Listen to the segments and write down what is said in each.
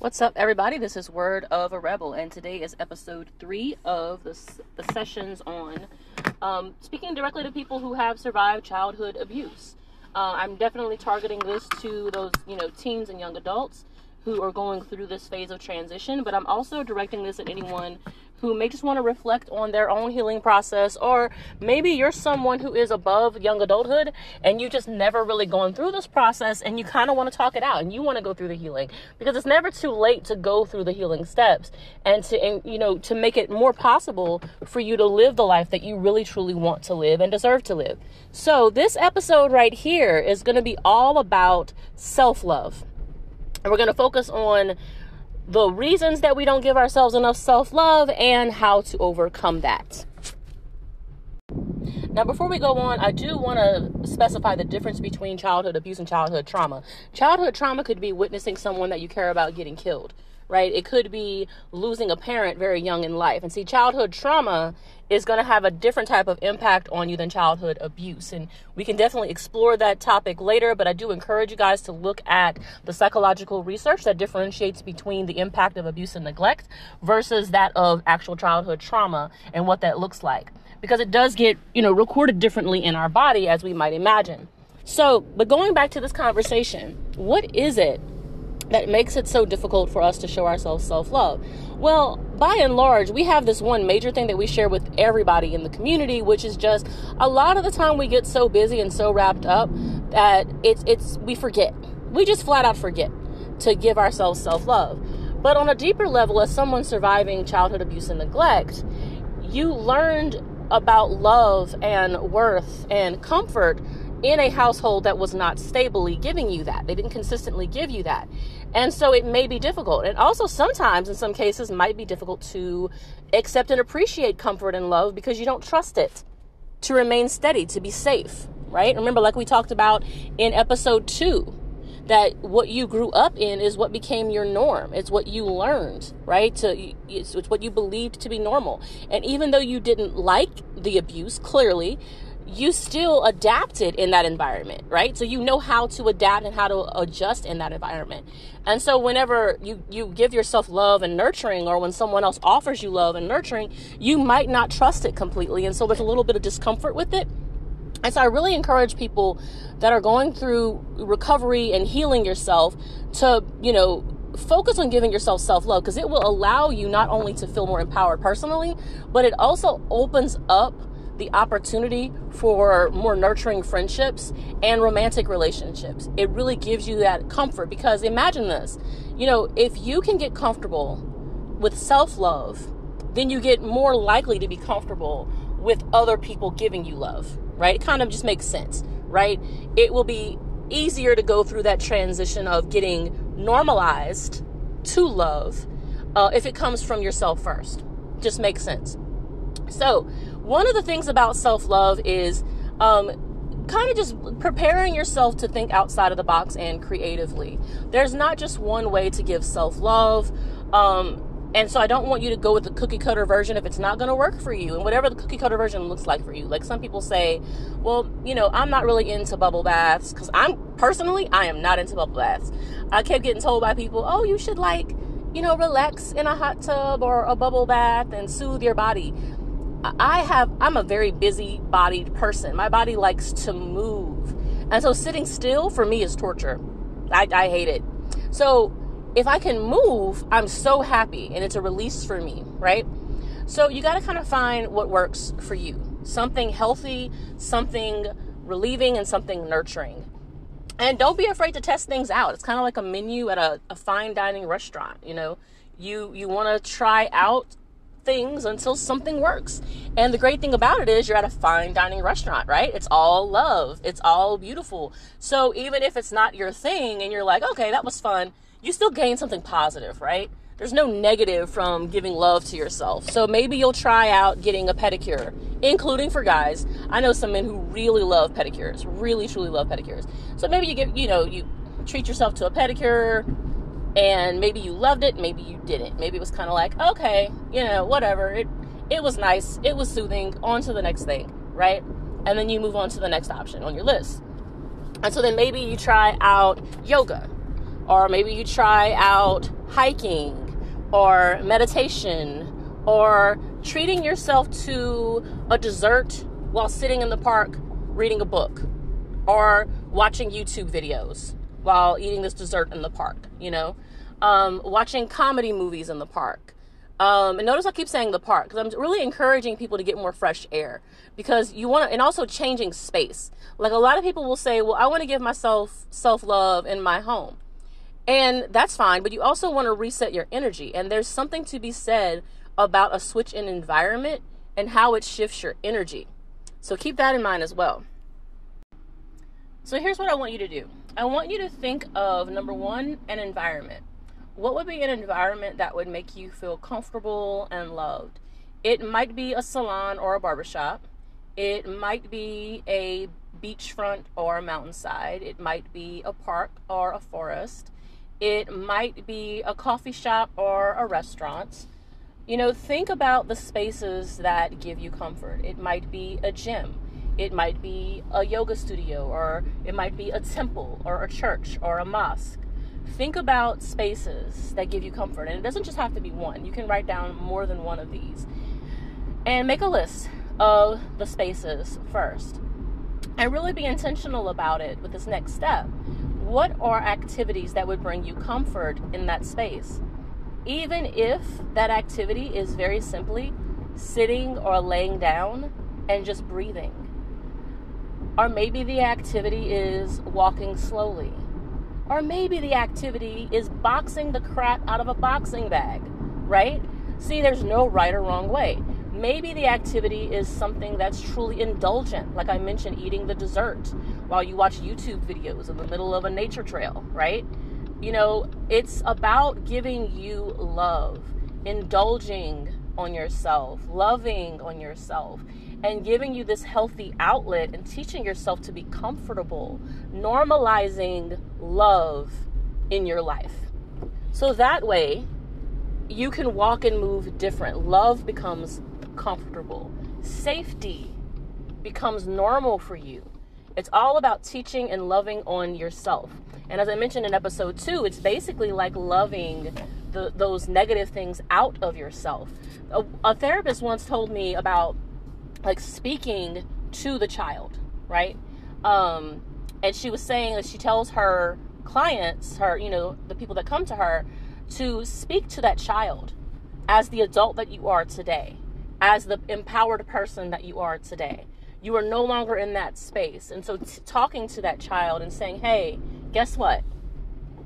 What's up, everybody? This is Word of a Rebel, and today is episode three of the, the sessions on um, speaking directly to people who have survived childhood abuse. Uh, I'm definitely targeting this to those, you know, teens and young adults who are going through this phase of transition, but I'm also directing this at anyone who may just want to reflect on their own healing process, or maybe you're someone who is above young adulthood and you've just never really gone through this process and you kind of want to talk it out and you want to go through the healing because it's never too late to go through the healing steps and to, you know, to make it more possible for you to live the life that you really truly want to live and deserve to live. So, this episode right here is going to be all about self love. And we're going to focus on the reasons that we don't give ourselves enough self love and how to overcome that. Now, before we go on, I do want to specify the difference between childhood abuse and childhood trauma. Childhood trauma could be witnessing someone that you care about getting killed right? It could be losing a parent very young in life. And see, childhood trauma is going to have a different type of impact on you than childhood abuse. And we can definitely explore that topic later, but I do encourage you guys to look at the psychological research that differentiates between the impact of abuse and neglect versus that of actual childhood trauma and what that looks like. Because it does get, you know, recorded differently in our body as we might imagine. So, but going back to this conversation, what is it that makes it so difficult for us to show ourselves self love? Well, by and large, we have this one major thing that we share with everybody in the community, which is just a lot of the time we get so busy and so wrapped up that it's it's we forget. We just flat out forget to give ourselves self love. But on a deeper level, as someone surviving childhood abuse and neglect, you learned about love and worth and comfort in a household that was not stably giving you that. They didn't consistently give you that. And so it may be difficult. And also, sometimes, in some cases, might be difficult to accept and appreciate comfort and love because you don't trust it to remain steady, to be safe, right? Remember, like we talked about in episode two, that what you grew up in is what became your norm. It's what you learned, right? To it's, it's what you believed to be normal. And even though you didn't like the abuse, clearly, you still adapted in that environment, right? So you know how to adapt and how to adjust in that environment. And so whenever you you give yourself love and nurturing or when someone else offers you love and nurturing, you might not trust it completely. And so there's a little bit of discomfort with it. And so I really encourage people that are going through recovery and healing yourself to, you know, focus on giving yourself self love because it will allow you not only to feel more empowered personally, but it also opens up the opportunity for more nurturing friendships and romantic relationships. It really gives you that comfort because imagine this you know, if you can get comfortable with self love, then you get more likely to be comfortable with other people giving you love, right? It kind of just makes sense, right? It will be easier to go through that transition of getting normalized to love uh, if it comes from yourself first. Just makes sense. So, one of the things about self love is um, kind of just preparing yourself to think outside of the box and creatively. There's not just one way to give self love. Um, and so I don't want you to go with the cookie cutter version if it's not going to work for you and whatever the cookie cutter version looks like for you. Like some people say, well, you know, I'm not really into bubble baths because I'm personally, I am not into bubble baths. I kept getting told by people, oh, you should like, you know, relax in a hot tub or a bubble bath and soothe your body. I have I'm a very busy bodied person. My body likes to move. And so sitting still for me is torture. I, I hate it. So if I can move, I'm so happy and it's a release for me, right? So you got to kind of find what works for you. Something healthy, something relieving, and something nurturing. And don't be afraid to test things out. It's kind of like a menu at a, a fine dining restaurant, you know. You you want to try out things until something works. And the great thing about it is you're at a fine dining restaurant, right? It's all love, it's all beautiful. So even if it's not your thing and you're like, okay, that was fun, you still gain something positive, right? There's no negative from giving love to yourself. So maybe you'll try out getting a pedicure, including for guys. I know some men who really love pedicures, really truly love pedicures. So maybe you get, you know, you treat yourself to a pedicure, and maybe you loved it maybe you didn't. Maybe it was kind of like okay you know whatever. It it was nice it was soothing on to the next thing right? And then you move on to the next option on your list. And so then maybe you try out yoga or maybe you try out hiking or meditation or treating yourself to a dessert while sitting in the park reading a book or watching YouTube videos while eating this dessert in the park, you know, um, watching comedy movies in the park. Um, and notice I keep saying the park because I'm really encouraging people to get more fresh air because you want to, and also changing space. Like a lot of people will say, well, I want to give myself self love in my home. And that's fine, but you also want to reset your energy. And there's something to be said about a switch in environment and how it shifts your energy. So keep that in mind as well. So here's what I want you to do I want you to think of number one, an environment. What would be an environment that would make you feel comfortable and loved? It might be a salon or a barbershop. It might be a beachfront or a mountainside. It might be a park or a forest. It might be a coffee shop or a restaurant. You know, think about the spaces that give you comfort. It might be a gym, it might be a yoga studio, or it might be a temple, or a church, or a mosque. Think about spaces that give you comfort. And it doesn't just have to be one, you can write down more than one of these. And make a list of the spaces first. And really be intentional about it with this next step. What are activities that would bring you comfort in that space? even if that activity is very simply sitting or laying down and just breathing. Or maybe the activity is walking slowly. Or maybe the activity is boxing the crap out of a boxing bag, right? See, there's no right or wrong way. Maybe the activity is something that's truly indulgent, like I mentioned, eating the dessert while you watch YouTube videos in the middle of a nature trail, right? You know, it's about giving you love, indulging on yourself, loving on yourself, and giving you this healthy outlet and teaching yourself to be comfortable, normalizing love in your life. So that way, you can walk and move different. Love becomes comfortable, safety becomes normal for you. It's all about teaching and loving on yourself. And as I mentioned in episode two, it's basically like loving the, those negative things out of yourself. A, a therapist once told me about like speaking to the child, right? Um, and she was saying that she tells her clients, her, you know, the people that come to her, to speak to that child as the adult that you are today, as the empowered person that you are today. You are no longer in that space. And so, t- talking to that child and saying, hey, guess what?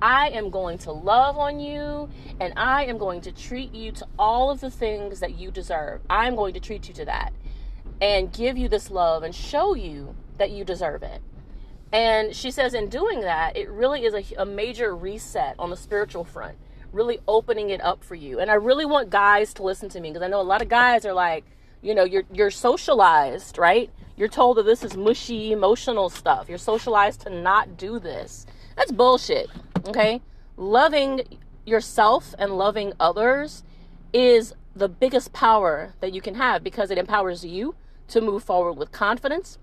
I am going to love on you and I am going to treat you to all of the things that you deserve. I'm going to treat you to that and give you this love and show you that you deserve it. And she says, in doing that, it really is a, a major reset on the spiritual front, really opening it up for you. And I really want guys to listen to me because I know a lot of guys are like, you know, you're you're socialized, right? You're told that this is mushy, emotional stuff. You're socialized to not do this. That's bullshit. Okay? Loving yourself and loving others is the biggest power that you can have because it empowers you to move forward with confidence.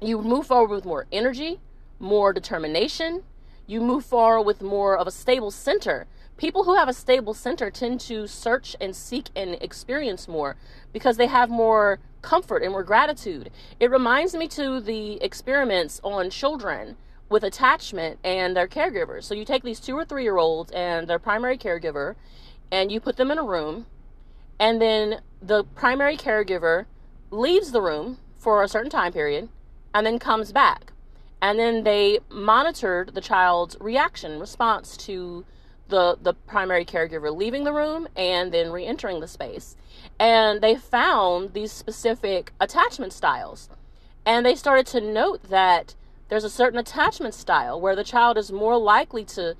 You move forward with more energy, more determination. You move forward with more of a stable center. People who have a stable center tend to search and seek and experience more because they have more comfort and more gratitude. It reminds me to the experiments on children with attachment and their caregivers. So you take these two or three year olds and their primary caregiver and you put them in a room, and then the primary caregiver leaves the room for a certain time period and then comes back. And then they monitored the child's reaction, response to the, the primary caregiver leaving the room and then re entering the space. And they found these specific attachment styles. And they started to note that there's a certain attachment style where the child is more likely to,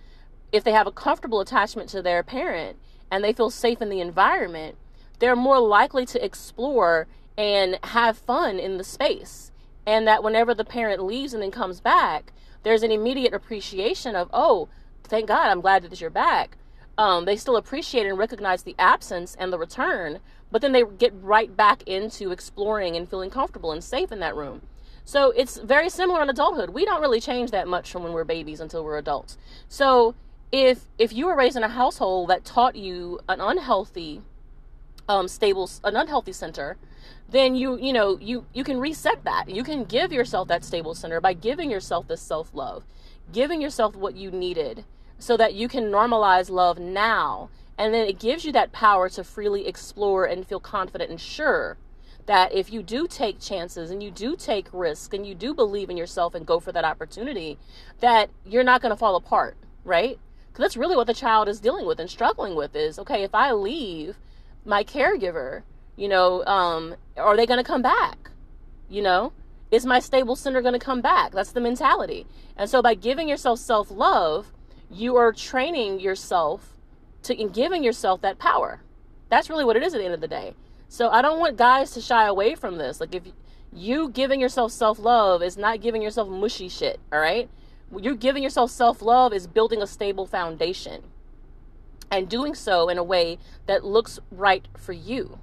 if they have a comfortable attachment to their parent and they feel safe in the environment, they're more likely to explore and have fun in the space. And that whenever the parent leaves and then comes back, there's an immediate appreciation of, oh, thank God, I'm glad that you're back. Um, they still appreciate and recognize the absence and the return, but then they get right back into exploring and feeling comfortable and safe in that room. So it's very similar in adulthood. We don't really change that much from when we're babies until we're adults. So if if you were raised in a household that taught you an unhealthy um stable an unhealthy center then you you know you you can reset that. You can give yourself that stable center by giving yourself the self-love giving yourself what you needed so that you can normalize love now. And then it gives you that power to freely explore and feel confident and sure that if you do take chances and you do take risks and you do believe in yourself and go for that opportunity that you're not going to fall apart right? Because that's really what the child is dealing with and struggling with is okay if i leave my caregiver you know um are they going to come back you know is my stable center going to come back that's the mentality and so by giving yourself self-love you are training yourself to in giving yourself that power that's really what it is at the end of the day so I don't want guys to shy away from this. Like if you giving yourself self-love is not giving yourself mushy shit, all right? You're giving yourself self-love is building a stable foundation. And doing so in a way that looks right for you.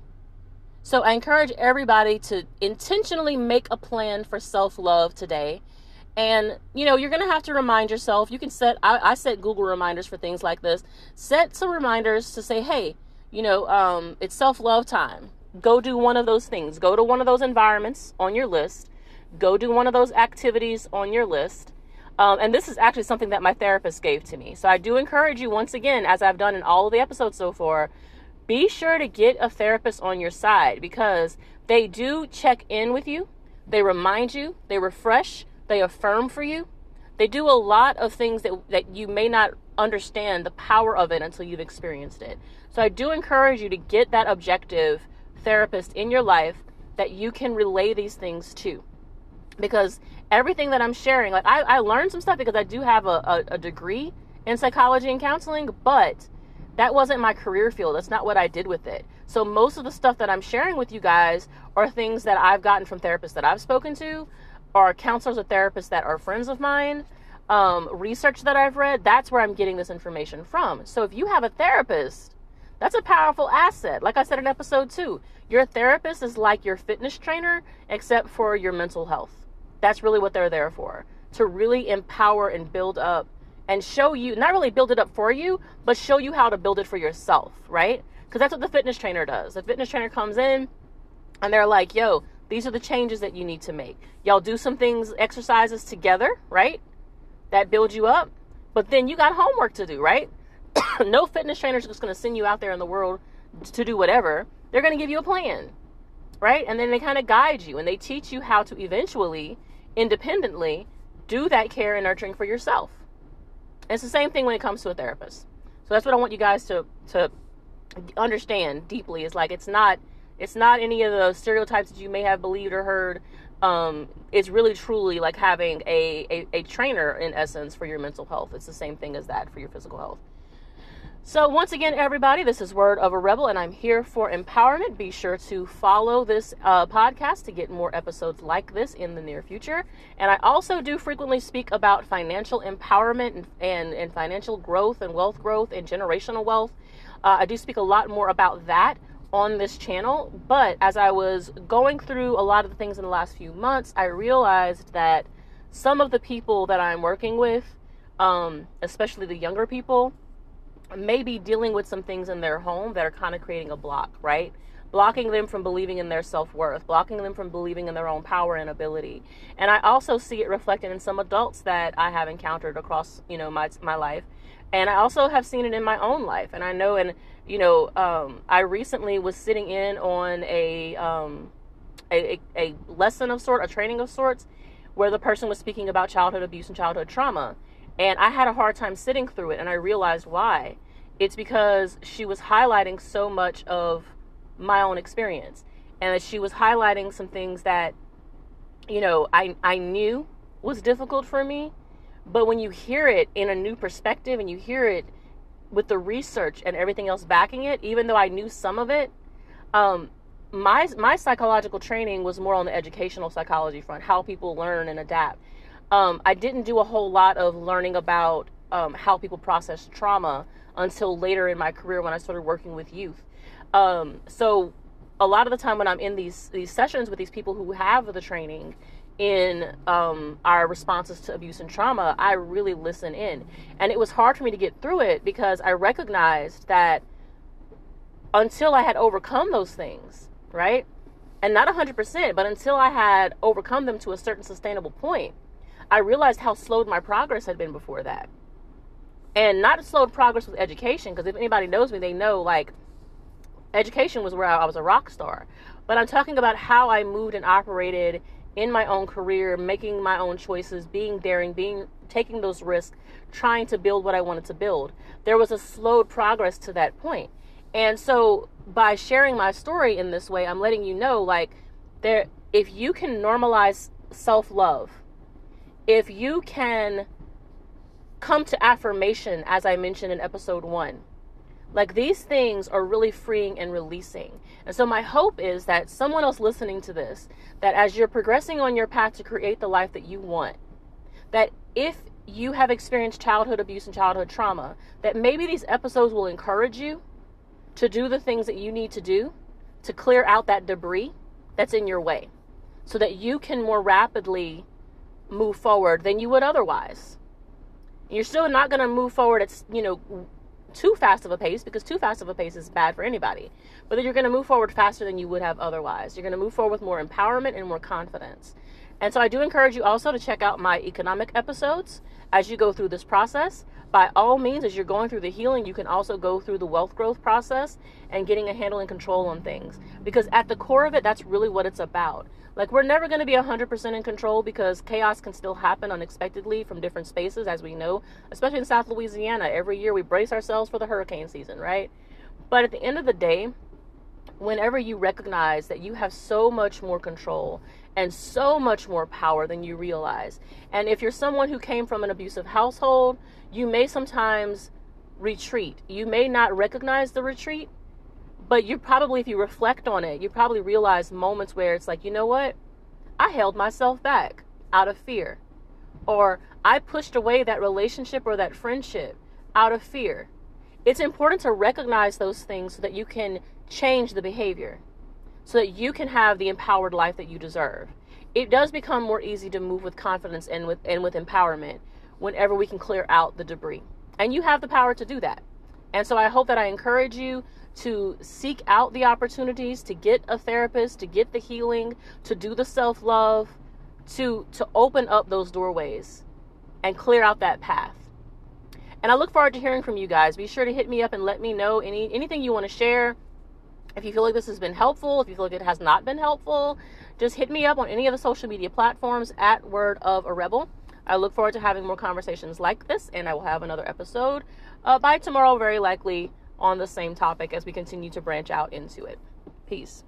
So I encourage everybody to intentionally make a plan for self-love today. And you know, you're gonna have to remind yourself. You can set I, I set Google reminders for things like this. Set some reminders to say, hey, you know, um, it's self-love time go do one of those things. Go to one of those environments on your list. Go do one of those activities on your list. Um, and this is actually something that my therapist gave to me. So I do encourage you, once again, as I've done in all of the episodes so far, be sure to get a therapist on your side because they do check in with you, they remind you, they refresh, they affirm for you. They do a lot of things that, that you may not understand the power of it until you've experienced it. So I do encourage you to get that objective therapist in your life that you can relay these things to. Because everything that I'm sharing, like I, I learned some stuff because I do have a, a, a degree in psychology and counseling, but that wasn't my career field. That's not what I did with it. So most of the stuff that I'm sharing with you guys are things that I've gotten from therapists that I've spoken to, or counselors or therapists that are friends of mine, um, research that I've read. That's where I'm getting this information from. So if you have a therapist that's a powerful asset. Like I said in episode two, your therapist is like your fitness trainer, except for your mental health. That's really what they're there for to really empower and build up and show you, not really build it up for you, but show you how to build it for yourself, right? Because that's what the fitness trainer does. The fitness trainer comes in and they're like, yo, these are the changes that you need to make. Y'all do some things, exercises together, right? That build you up. But then you got homework to do, right? no fitness trainer is just going to send you out there in the world to do whatever. They're going to give you a plan, right? And then they kind of guide you and they teach you how to eventually, independently, do that care and nurturing for yourself. It's the same thing when it comes to a therapist. So that's what I want you guys to to understand deeply. Is like it's not it's not any of the stereotypes that you may have believed or heard. Um, it's really truly like having a, a, a trainer in essence for your mental health. It's the same thing as that for your physical health. So, once again, everybody, this is Word of a Rebel, and I'm here for empowerment. Be sure to follow this uh, podcast to get more episodes like this in the near future. And I also do frequently speak about financial empowerment and, and, and financial growth and wealth growth and generational wealth. Uh, I do speak a lot more about that on this channel. But as I was going through a lot of the things in the last few months, I realized that some of the people that I'm working with, um, especially the younger people, maybe dealing with some things in their home that are kind of creating a block, right? Blocking them from believing in their self worth, blocking them from believing in their own power and ability. And I also see it reflected in some adults that I have encountered across, you know, my my life. And I also have seen it in my own life. And I know, and you know, um, I recently was sitting in on a, um, a a lesson of sort, a training of sorts, where the person was speaking about childhood abuse and childhood trauma and I had a hard time sitting through it, and I realized why. It's because she was highlighting so much of my own experience, and that she was highlighting some things that, you know, I, I knew was difficult for me. But when you hear it in a new perspective and you hear it with the research and everything else backing it, even though I knew some of it, um, my my psychological training was more on the educational psychology front, how people learn and adapt um, I didn't do a whole lot of learning about um, how people process trauma until later in my career when I started working with youth. Um, so a lot of the time when I'm in these these sessions with these people who have the training, in um, our responses to abuse and trauma, I really listen in. And it was hard for me to get through it because I recognized that until I had overcome those things, right? And not 100%, but until I had overcome them to a certain sustainable point, I realized how slowed my progress had been before that. And not slowed progress with education, because if anybody knows me, they know like education was where I was a rock star. But I'm talking about how I moved and operated in my own career, making my own choices, being daring, being taking those risks, trying to build what I wanted to build. There was a slowed progress to that point. And so by sharing my story in this way, I'm letting you know like there if you can normalize self-love, if you can come to affirmation as I mentioned in episode 1, like these things are really freeing and releasing. And so my hope is that someone else listening to this, that as you're progressing on your path to create the life that you want, that if you have experienced childhood abuse and childhood trauma, that maybe these episodes will encourage you to do the things that you need to do to clear out that debris that's in your way so that you can more rapidly move forward than you would otherwise. You're still not going to move forward at, you know, too fast of a pace because too fast of a pace is bad for anybody. But then you're going to move forward faster than you would have otherwise. You're going to move forward with more empowerment and more confidence. And so I do encourage you also to check out my economic episodes as you go through this process. By all means, as you're going through the healing, you can also go through the wealth growth process and getting a handle and control on things. Because at the core of it, that's really what it's about. Like, we're never going to be 100% in control because chaos can still happen unexpectedly from different spaces, as we know, especially in South Louisiana. Every year we brace ourselves for the hurricane season, right? But at the end of the day, whenever you recognize that you have so much more control and so much more power than you realize, and if you're someone who came from an abusive household, you may sometimes retreat. You may not recognize the retreat but you probably, if you reflect on it, you probably realize moments where it's like, you know what? I held myself back out of fear. Or I pushed away that relationship or that friendship out of fear. It's important to recognize those things so that you can change the behavior, so that you can have the empowered life that you deserve. It does become more easy to move with confidence and with and with empowerment whenever we can clear out the debris. And you have the power to do that. And so I hope that I encourage you to seek out the opportunities to get a therapist, to get the healing, to do the self-love, to to open up those doorways and clear out that path. And I look forward to hearing from you guys. Be sure to hit me up and let me know any anything you want to share. If you feel like this has been helpful, if you feel like it has not been helpful, just hit me up on any of the social media platforms at Word of a Rebel. I look forward to having more conversations like this, and I will have another episode uh, by tomorrow, very likely on the same topic as we continue to branch out into it. Peace.